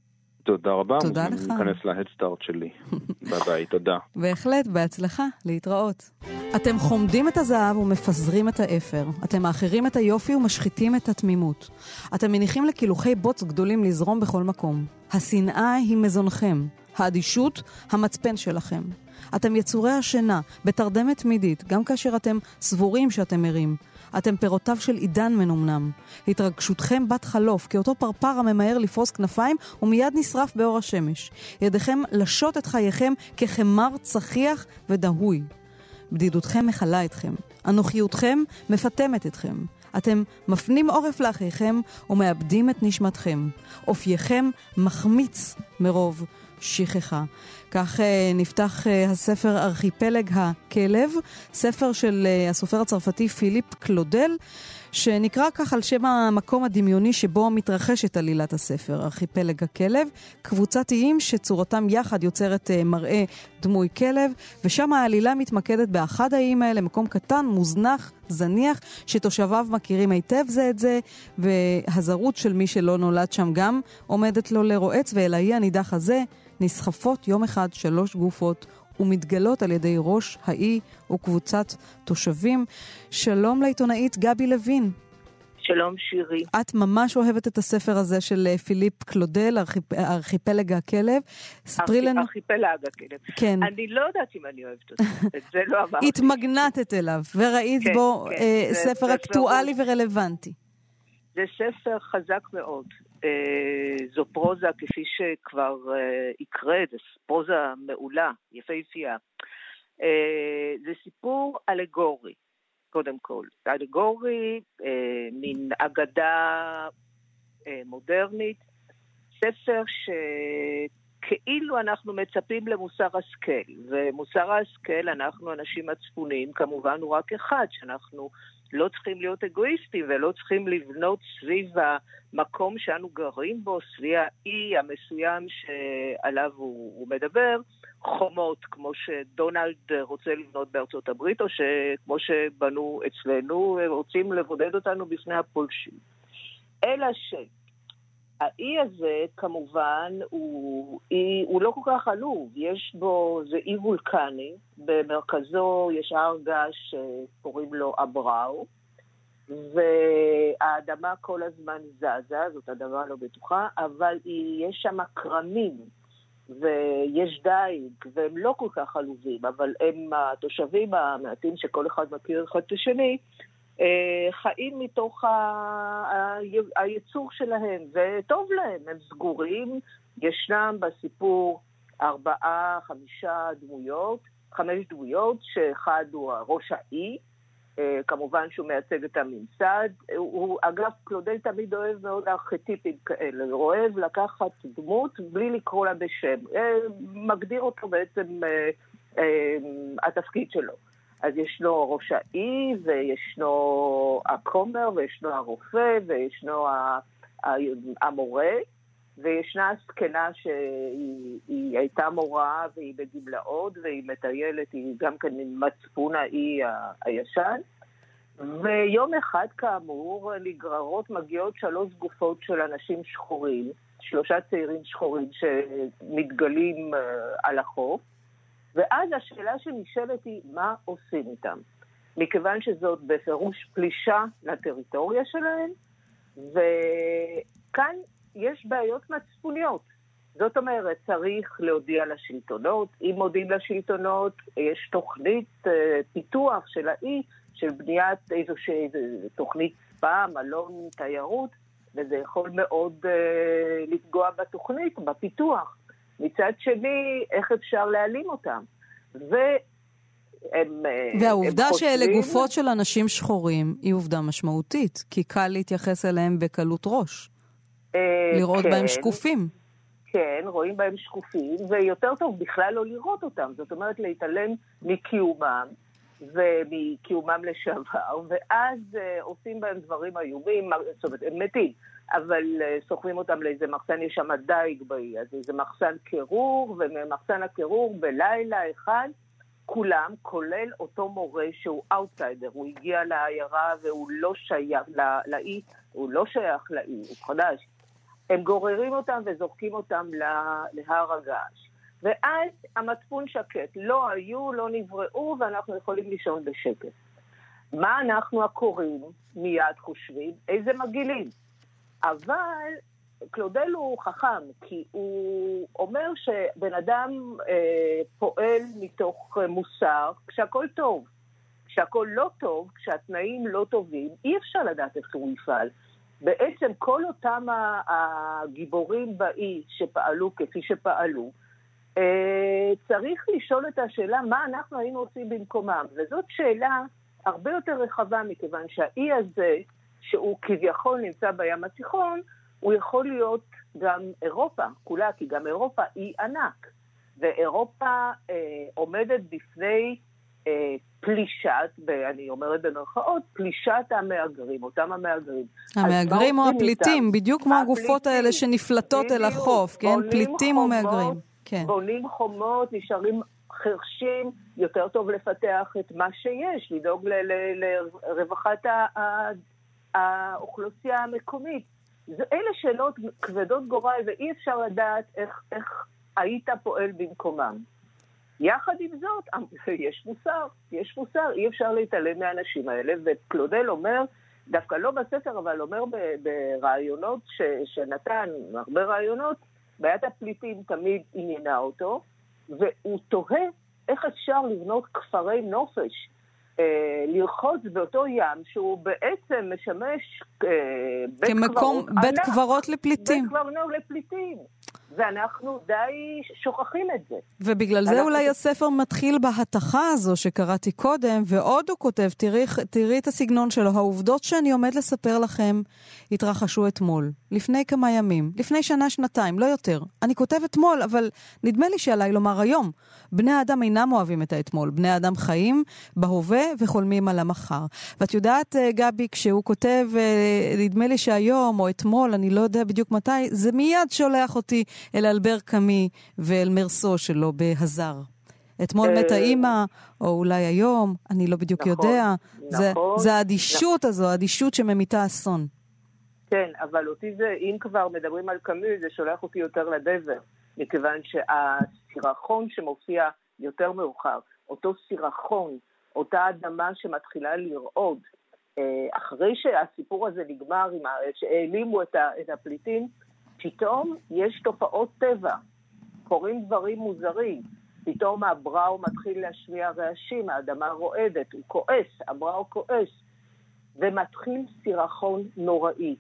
תודה רבה. תודה לך. ניכנס להדסטארט שלי. ביי ביי, תודה. <laughs> בהחלט, בהצלחה, להתראות. אתם חומדים את הזהב ומפזרים את האפר. אתם מאחרים את היופי ומשחיתים את התמימות. אתם מניחים לקילוחי בוץ גדולים לזרום בכל מקום. השנאה היא מזונכם. האדישות, המצפן שלכם. אתם יצורי השינה, בתרדמת תמידית, גם כאשר אתם סבורים שאתם ערים. אתם פירותיו של עידן מנומנם. התרגשותכם בת חלוף, כאותו פרפר הממהר לפרוס כנפיים ומיד נשרף באור השמש. ידיכם לשות את חייכם כחמר צחיח ודהוי. בדידותכם מכלה אתכם. אנוכיותכם מפטמת אתכם. אתם מפנים עורף לאחיכם ומאבדים את נשמתכם. אופייכם מחמיץ מרוב שכחה. כך uh, נפתח uh, הספר ארכיפלג הכלב, ספר של uh, הסופר הצרפתי פיליפ קלודל, שנקרא כך על שם המקום הדמיוני שבו מתרחשת עלילת הספר, ארכיפלג הכלב. קבוצת איים שצורתם יחד יוצרת מראה דמוי כלב, ושם העלילה מתמקדת באחד האיים האלה, מקום קטן, מוזנח, זניח, שתושביו מכירים היטב זה את זה, והזרות של מי שלא נולד שם גם עומדת לו לרועץ, ואל האי הנידח הזה נסחפות יום אחד שלוש גופות ומתגלות על ידי ראש האי וקבוצת תושבים. שלום לעיתונאית גבי לוין. שלום שירי. את ממש אוהבת את הספר הזה של אה, פיליפ קלודל, ארכיפ... ארכיפלג הכלב. ספרי לנו... ארכיפלג הכלב. כן. אני לא יודעת אם אני אוהבת אותו, את זה לא אמרתי. התמגנטת אליו, וראית כן, בו כן, אה, ספר אקטואלי ורלוונטי. זה ספר חזק מאוד. אה, זו פרוזה, כפי שכבר אה, הקראת, זו פרוזה מעולה, יפהפייה. אה, זה סיפור אלגורי, קודם כל. אלגורי, מין אגדה מודרנית, ספר שכאילו אנחנו מצפים למוסר השכל, ומוסר ההשכל, אנחנו אנשים מצפוניים, כמובן הוא רק אחד, שאנחנו לא צריכים להיות אגואיסטים ולא צריכים לבנות סביב המקום שאנו גרים בו, סביב האי המסוים שעליו הוא, הוא מדבר, חומות, כמו שדונלד רוצה לבנות בארצות הברית, או כמו שבנו אצלנו, רוצים לבודד אותנו בפני הפולשים. אלא ש... האי הזה, כמובן, הוא, אי, הוא לא כל כך עלוב. יש בו, זה אי וולקני, במרכזו יש הר געש שקוראים לו אבראו, והאדמה כל הזמן זזה, זאת אדמה לא בטוחה, אבל יש שם כרמים. ויש דייג, והם לא כל כך עלובים, אבל הם התושבים המעטים שכל אחד מכיר אחד את השני, חיים מתוך ה... היצור שלהם, וטוב להם, הם סגורים. ישנם בסיפור ארבעה, חמישה דמויות, חמש דמויות, שאחד הוא ראש האי, אה, כמובן שהוא מייצג את הממסד. הוא, אגב, קלודל תמיד אוהב מאוד ארכיטיפים כאלה, הוא אוהב לקחת דמות בלי לקרוא לה בשם. אה, מגדיר אותו בעצם התפקיד שלו. אז ישנו ראש האי, וישנו הכומר, וישנו הרופא, וישנו המורה, וישנה הזקנה שהיא הייתה מורה והיא בגמלאות, והיא מטיילת, היא גם כן מצפון האי הישן. ויום אחד, כאמור, נגררות מגיעות שלוש גופות של אנשים שחורים, שלושה צעירים שחורים שמתגלים אה, על החוף, ואז השאלה שנשאלת היא, מה עושים איתם? מכיוון שזאת בפירוש פלישה לטריטוריה שלהם, וכאן יש בעיות מצפוניות. זאת אומרת, צריך להודיע לשלטונות. אם מודיעים לשלטונות, יש תוכנית uh, פיתוח של האי, של בניית איזושהי תוכנית ספא, מלון תיירות, וזה יכול מאוד uh, לפגוע בתוכנית, בפיתוח. מצד שני, איך אפשר להעלים אותם? ו... הם, אה, והעובדה הם שאלה גופות של אנשים שחורים היא עובדה משמעותית, כי קל להתייחס אליהם בקלות ראש. לראות כן. בהם שקופים. כן, רואים בהם שקופים, ויותר טוב בכלל לא לראות אותם. זאת אומרת, להתעלם מקיומם ומקיומם לשעבר, ואז uh, עושים בהם דברים איומים, זאת אומרת, הם מתים, אבל סוחבים אותם לאיזה מחסן, יש שם דייג באי, אז איזה מחסן קירור, וממחסן הקירור בלילה אחד, כולם, כולל אותו מורה שהוא אאוטסיידר, הוא הגיע לעיירה והוא לא שייך לאי, הוא לא שייך לאי, הוא חדש. הם גוררים אותם וזורקים אותם להר הגעש. ואז המצפון שקט. לא היו, לא נבראו, ואנחנו יכולים לישון בשקט. מה אנחנו הקוראים מיד חושבים? איזה מגעילים. אבל קלודל הוא חכם, כי הוא אומר שבן אדם אה, פועל מתוך אה, מוסר כשהכול טוב. כשהכול לא טוב, כשהתנאים לא טובים, אי אפשר לדעת איך הוא יפעל. בעצם כל אותם הגיבורים באי שפעלו כפי שפעלו, אה, צריך לשאול את השאלה מה אנחנו היינו עושים במקומם. וזאת שאלה הרבה יותר רחבה, מכיוון שהאי הזה, שהוא כביכול נמצא בים התיכון, הוא יכול להיות גם אירופה כולה, כי גם אירופה היא ענק. ואירופה אה, עומדת בפני אה, פלישת, אני אומרת במרכאות, פלישת המהגרים, אותם המהגרים. המהגרים או הפליטים, בדיוק כמו הגופות האלה שנפלטות אל החוף, כן? פליטים או מהגרים. כן. בונים חומות, נשארים חרשים, יותר טוב לפתח את מה שיש, לדאוג לרווחת האוכלוסייה המקומית. אלה שאלות כבדות גורל ואי אפשר לדעת איך, איך היית פועל במקומם. יחד עם זאת, <laughs> יש מוסר, יש מוסר, אי אפשר להתעלם מהאנשים האלה, וקלודל אומר, דווקא לא בספר, אבל אומר ברעיונות ש, שנתן, הרבה רעיונות, בעיית הפליטים תמיד עניינה אותו, והוא תוהה איך אפשר לבנות כפרי נופש, לרחוץ באותו ים שהוא בעצם משמש אה, בית קברות ענק. בית קברות לפליטים. בית קברות לפליטים. ואנחנו די שוכחים את זה. ובגלל זה אולי הספר מתחיל בהתכה הזו שקראתי קודם, ועוד הוא כותב, תראי, תראי את הסגנון שלו, העובדות שאני עומד לספר לכם התרחשו אתמול, לפני כמה ימים, לפני שנה, שנתיים, לא יותר. אני כותב אתמול, אבל נדמה לי שעליי לומר היום. בני האדם אינם אוהבים את האתמול, בני האדם חיים בהווה וחולמים על המחר. ואת יודעת, אה, גבי, כשהוא כותב, אה, נדמה לי שהיום או אתמול, אני לא יודע בדיוק מתי, זה מיד שולח אותי אל אלבר קאמי ואל מרסו שלו בהזר. אתמול אה, מתה אימא, או אולי היום, אני לא בדיוק נכון, יודע. נכון. זה האדישות הזו, האדישות שממיתה אסון. כן, אבל אותי זה, אם כבר מדברים על קאמי, זה שולח אותי יותר לדבר, מכיוון שהסירחון שמופיע יותר מאוחר, אותו סירחון, אותה אדמה שמתחילה לרעוד, אה, אחרי שהסיפור הזה נגמר, שהעלימו את הפליטים, פתאום יש תופעות טבע, קורים דברים מוזרים. פתאום הבראו מתחיל להשמיע רעשים, האדמה רועדת, הוא כועס, הבראו כועס, ומתחיל סירחון נוראי.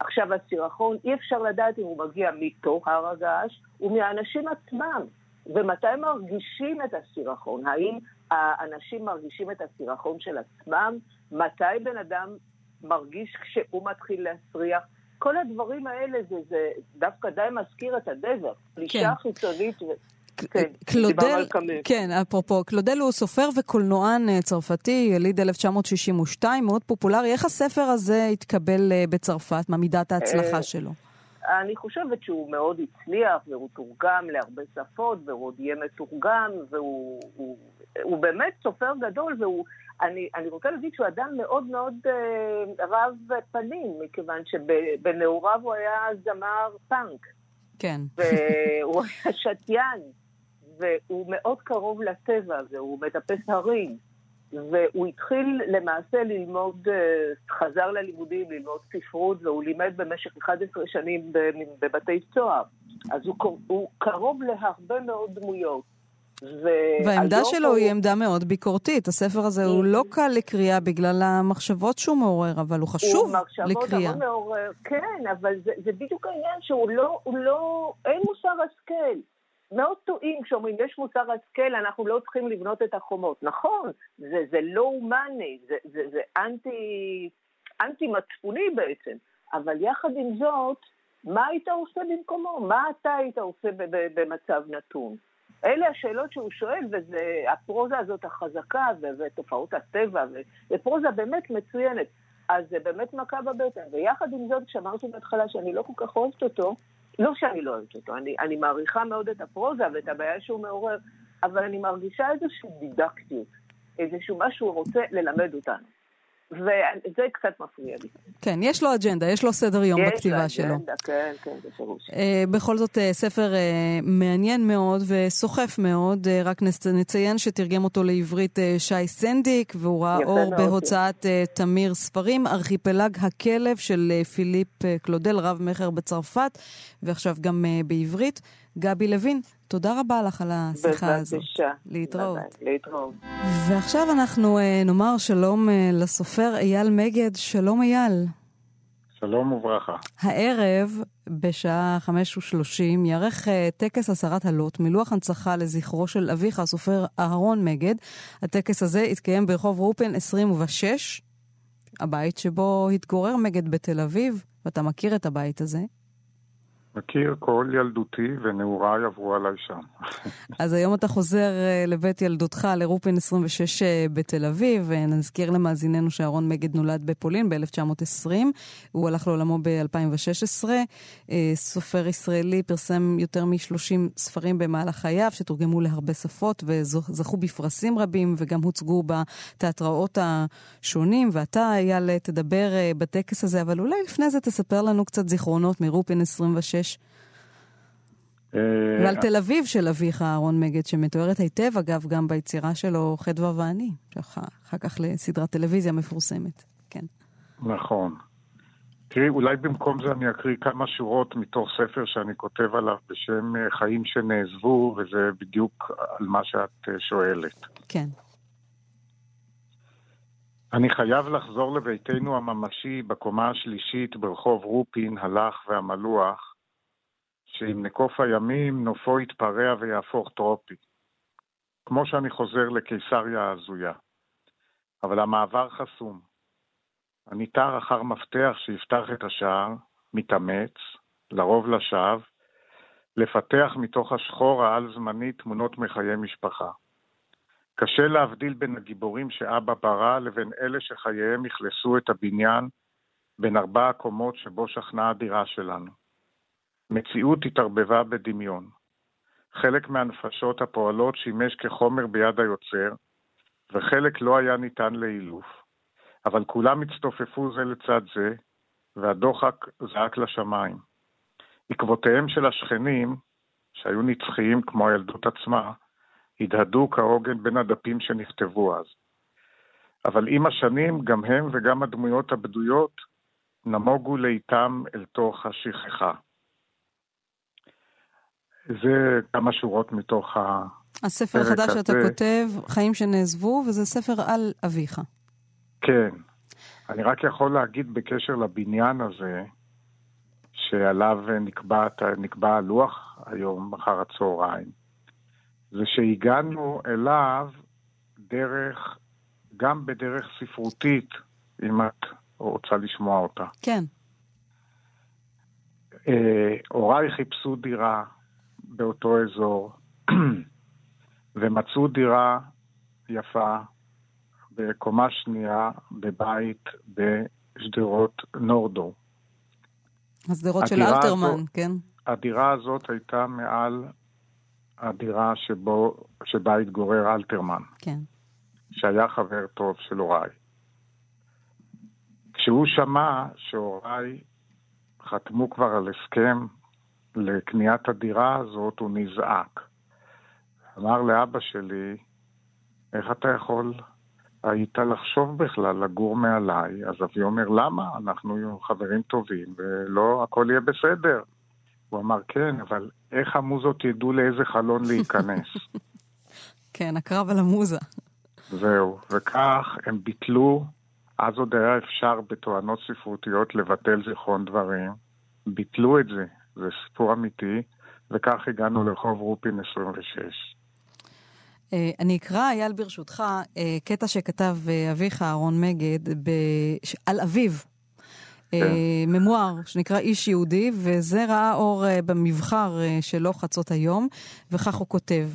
עכשיו, הסירחון, אי אפשר לדעת אם הוא מגיע מתוך הר הגעש ומהאנשים עצמם. ומתי מרגישים את הסירחון? האם האנשים מרגישים את הסירחון של עצמם? מתי בן אדם מרגיש כשהוא מתחיל להסריח? כל הדברים האלה זה, זה דווקא די מזכיר את הדבר. פלישה כן. חיצונית. כן, קלודל, כן, אפרופו, קלודל הוא סופר וקולנוען אה, צרפתי, יליד 1962, מאוד פופולרי. איך הספר הזה התקבל אה, בצרפת? מה מידת ההצלחה אה, שלו? אני חושבת שהוא מאוד הצליח, והוא תורגם להרבה שפות, והוא עוד יהיה מתורגם, והוא הוא, הוא באמת סופר גדול, והוא אני, אני רוצה להגיד שהוא אדם מאוד מאוד אה, רב פנים, מכיוון שבנעוריו הוא היה זמר פאנק. כן. והוא היה שתיין, והוא מאוד קרוב לטבע, והוא מטפס הרים. והוא התחיל למעשה ללמוד, אה, חזר ללימודים, ללמוד ספרות, והוא לימד במשך 11 שנים בבתי סוהר. אז הוא, הוא קרוב להרבה מאוד דמויות. והעמדה שלו הוא... היא עמדה מאוד ביקורתית. הספר הזה הוא לא קל לקריאה בגלל המחשבות שהוא מעורר, אבל הוא חשוב הוא לקריאה. הוא מעורר, כן, אבל זה, זה בדיוק העניין שהוא לא, הוא לא, אין מוסר השכל. מאוד טועים כשאומרים, יש מוסר השכל, אנחנו לא צריכים לבנות את החומות. נכון, זה, זה לא הומני, זה, זה, זה אנטי, אנטי מצפוני בעצם, אבל יחד עם זאת, מה היית עושה במקומו? מה אתה היית עושה במצב נתון? אלה השאלות שהוא שואל, והפרוזה הזאת החזקה, ותופעות הטבע, ופרוזה באמת מצוינת. אז זה באמת מכה בבטן. ויחד עם זאת, כשאמרתי בהתחלה שאני לא כל כך אוהבת אותו, לא שאני לא אוהבת אותו, אני, אני מעריכה מאוד את הפרוזה ואת הבעיה שהוא מעורר, אבל אני מרגישה איזושהי דידקטיות, איזשהו משהו רוצה ללמד אותנו. וזה קצת מפריע לי. כן, יש לו אג'נדה, יש לו סדר יום בכתיבה שלו. יש לו אג'נדה, כן, כן, בפירוש. Uh, בכל זאת, uh, ספר uh, מעניין מאוד וסוחף מאוד. רק נציין שתרגם אותו לעברית שי סנדיק, והוא ראה אור בהוצאת uh, תמיר ספרים, ארכיפלג הכלב של פיליפ קלודל, רב-מכר בצרפת, ועכשיו גם בעברית. גבי לוין, תודה רבה לך על השיחה הזאת. בבקשה. להתראות. להתראות. ועכשיו אנחנו uh, נאמר שלום uh, לסופר אייל מגד. שלום אייל. שלום וברכה. הערב, בשעה חמש ושלושים, יארך uh, טקס הסרת הלוט מלוח הנצחה לזכרו של אביך, הסופר אהרון מגד. הטקס הזה יתקיים ברחוב רופן 26, הבית שבו התגורר מגד בתל אביב, ואתה מכיר את הבית הזה. מכיר כל ילדותי ונעוריי עברו עליי שם. אז היום אתה חוזר אה, לבית ילדותך, לרופין 26 אה, בתל אביב. נזכיר למאזיננו שאהרון מגד נולד בפולין ב-1920. הוא הלך לעולמו ב-2016. אה, סופר ישראלי פרסם יותר מ-30 ספרים במהלך חייו, שתורגמו להרבה שפות וזכו בפרסים רבים וגם הוצגו בתיאטראות השונים. ואתה, אייל, תדבר בטקס הזה, אבל אולי לפני זה תספר לנו קצת זיכרונות מרופין 26. 6. ועל תל אביב של אביך, אהרון מגד, שמתוארת היטב, אגב, גם ביצירה שלו, חדווה ואני, שאחר כך לסדרת טלוויזיה מפורסמת. כן. נכון. תראי, אולי במקום זה אני אקריא כמה שורות מתוך ספר שאני כותב עליו בשם אה, חיים שנעזבו, וזה בדיוק על מה שאת אה, שואלת. כן. אני חייב לחזור לביתנו הממשי בקומה השלישית ברחוב רופין, הלך והמלוח, שעם נקוף הימים נופו יתפרע ויהפוך טרופי. כמו שאני חוזר לקיסריה ההזויה. אבל המעבר חסום. אני תר אחר מפתח שיפתח את השער, מתאמץ, לרוב לשווא, לפתח מתוך השחור העל-זמני תמונות מחיי משפחה. קשה להבדיל בין הגיבורים שאבא ברא לבין אלה שחייהם אכלסו את הבניין בין ארבע הקומות שבו שכנה הדירה שלנו. מציאות התערבבה בדמיון. חלק מהנפשות הפועלות שימש כחומר ביד היוצר, וחלק לא היה ניתן לאילוף. אבל כולם הצטופפו זה לצד זה, והדוחק זעק לשמיים. עקבותיהם של השכנים, שהיו נצחיים כמו הילדות עצמה, הדהדו כהוגן בין הדפים שנכתבו אז. אבל עם השנים, גם הם וגם הדמויות הבדויות נמוגו לאיתם אל תוך השכחה. זה כמה שורות מתוך ה... הספר החדש שאתה כותב, חיים שנעזבו, וזה ספר על אביך. כן. אני רק יכול להגיד בקשר לבניין הזה, שעליו נקבע, נקבע הלוח היום, אחר הצהריים, זה שהגענו אליו דרך, גם בדרך ספרותית, אם את רוצה לשמוע אותה. כן. אה, הוריי חיפשו דירה באותו אזור, <clears throat> ומצאו דירה יפה בקומה שנייה בבית בשדרות נורדו. השדרות של אלתרמן, הזו, כן? הדירה הזאת הייתה מעל הדירה שבו, שבה התגורר אלתרמן. כן. שהיה חבר טוב של הוריי. כשהוא שמע שהוריי חתמו כבר על הסכם לקניית הדירה הזאת, הוא נזעק. אמר לאבא שלי, איך אתה יכול היית לחשוב בכלל לגור מעליי? אז אבי אומר, למה? אנחנו חברים טובים ולא, הכל יהיה בסדר. הוא אמר, כן, אבל איך המוזות ידעו לאיזה חלון להיכנס? <laughs> כן, הקרב על המוזה. זהו, וכך הם ביטלו, אז עוד היה אפשר בתואנות ספרותיות לבטל זיכרון דברים. ביטלו את זה, זה סיפור אמיתי, וכך הגענו לרחוב רופין 26. אה, אני אקרא, אייל, ברשותך, אה, קטע שכתב אה, אביך, אהרון מגד, על אביו, כן. ממואר שנקרא איש יהודי, וזה ראה אור במבחר שלו חצות היום, וכך הוא כותב: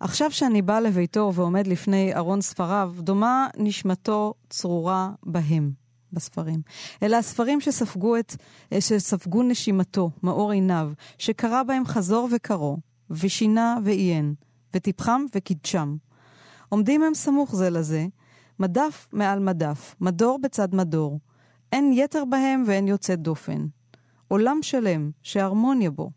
עכשיו שאני בא לביתו ועומד לפני ארון ספריו, דומה נשמתו צרורה בהם. בספרים. אלה הספרים שספגו, את, שספגו נשימתו, מאור עיניו, שקרא בהם חזור וקרוא, ושינה ועיין, וטיפחם וקידשם. עומדים הם סמוך זה לזה, מדף מעל מדף, מדור בצד מדור. אין יתר בהם ואין יוצא דופן. עולם שלם, שהרמוניה בו.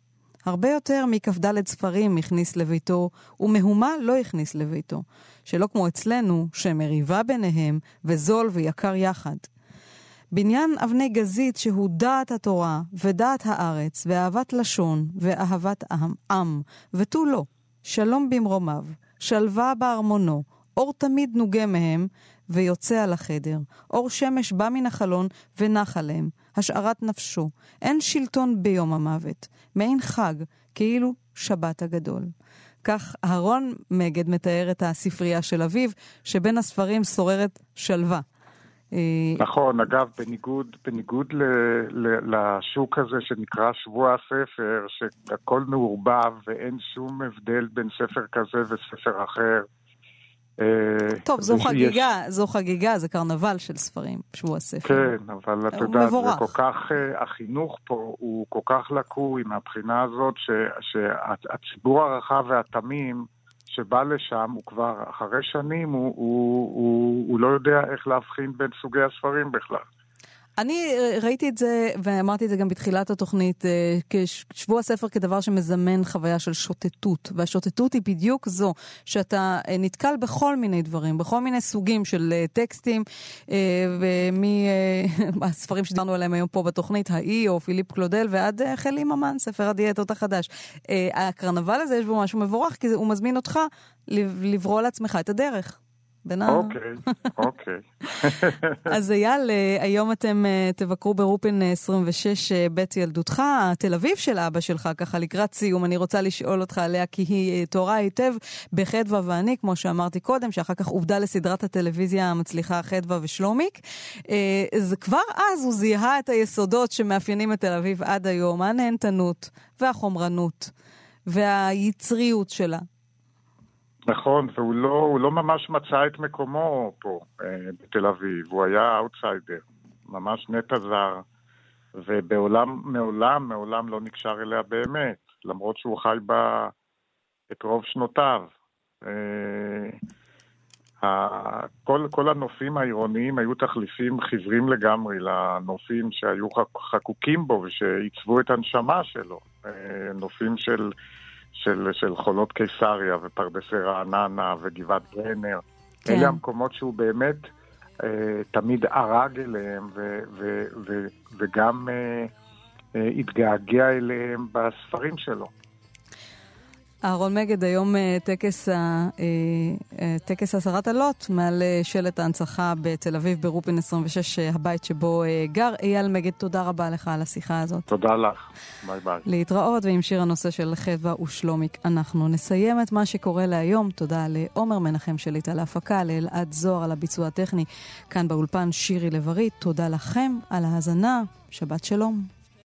הרבה יותר מכ"ד ספרים הכניס לביתו, ומהומה לא הכניס לביתו. שלא כמו אצלנו, שמריבה ביניהם, וזול ויקר יחד. בניין אבני גזית שהוא דעת התורה, ודעת הארץ, ואהבת לשון, ואהבת עם, עם ותו לא. שלום במרומיו, שלווה בארמונו, אור תמיד נוגה מהם, ויוצא על החדר. אור שמש בא מן החלון ונח עליהם, השארת נפשו. אין שלטון ביום המוות, מעין חג, כאילו שבת הגדול. כך אהרון מגד מתאר את הספרייה של אביו, שבין הספרים שוררת שלווה. אה, נכון, אגב, בניגוד, בניגוד ל, ל, לשוק הזה שנקרא שבוע הספר, שהכל מעורבב ואין שום הבדל בין ספר כזה וספר אחר. אה, טוב, זו חגיגה, יש... זו חגיגה, זה קרנבל של ספרים, שבוע הספר. כן, אבל את יודעת, זה כל כך, אה, החינוך פה הוא כל כך לקוי מהבחינה הזאת, ש, שהציבור הרחב והתמים, שבא לשם, הוא כבר אחרי שנים, הוא, הוא, הוא, הוא לא יודע איך להבחין בין סוגי הספרים בכלל. אני אה, ראיתי את זה, ואמרתי את זה גם בתחילת התוכנית, אה, שבוע הספר כדבר שמזמן חוויה של שוטטות. והשוטטות היא בדיוק זו, שאתה אה, נתקל בכל מיני דברים, בכל מיני סוגים של טקסטים, מהספרים <laughs> שדיברנו עליהם היום פה בתוכנית, האי או פיליפ קלודל, ועד חלי ממן, ספר הדיאטות החדש. הקרנבל הזה יש בו משהו מבורך, כי הוא מזמין אותך לברוא לעצמך את הדרך. בין ה... אוקיי, אוקיי. <laughs> אז אייל, אה, היום אתם אה, תבקרו ברופין 26 אה, בית ילדותך, תל אביב של אבא שלך, ככה לקראת סיום. אני רוצה לשאול אותך עליה, כי היא תוארה היטב בחדווה ואני, כמו שאמרתי קודם, שאחר כך עובדה לסדרת הטלוויזיה המצליחה חדווה ושלומיק. אז כבר אז הוא זיהה את היסודות שמאפיינים את תל אביב עד היום, הנהנתנות והחומרנות והיצריות שלה. נכון, והוא לא, לא ממש מצא את מקומו פה אה, בתל אביב, הוא היה אאוטסיידר, ממש נטע זר, ובעולם, מעולם, מעולם לא נקשר אליה באמת, למרות שהוא חי בה את רוב שנותיו. אה, כל, כל הנופים העירוניים היו תחליפים חיוורים לגמרי לנופים שהיו חקוקים בו ושעיצבו את הנשמה שלו. אה, נופים של של, של חולות קיסריה ופרדסי רעננה וגבעת ברנר. כן. אלה המקומות שהוא באמת אה, תמיד ערג אליהם ו, ו, ו, וגם אה, אה, התגעגע אליהם בספרים שלו. אהרון מגד, היום אה, טקס, אה, אה, טקס הסרת הלוט מעל שלט ההנצחה בתל אביב ברופין 26, הבית שבו גר. אייל מגד, תודה רבה לך על השיחה הזאת. תודה לך, ביי ביי. להתראות, ועם שיר הנושא של חדווה ושלומיק אנחנו נסיים את מה שקורה להיום. תודה לעומר מנחם שליט על ההפקה, לאלעד זוהר על הביצוע הטכני. כאן באולפן שירי לב-ארי, תודה לכם על ההאזנה, שבת שלום.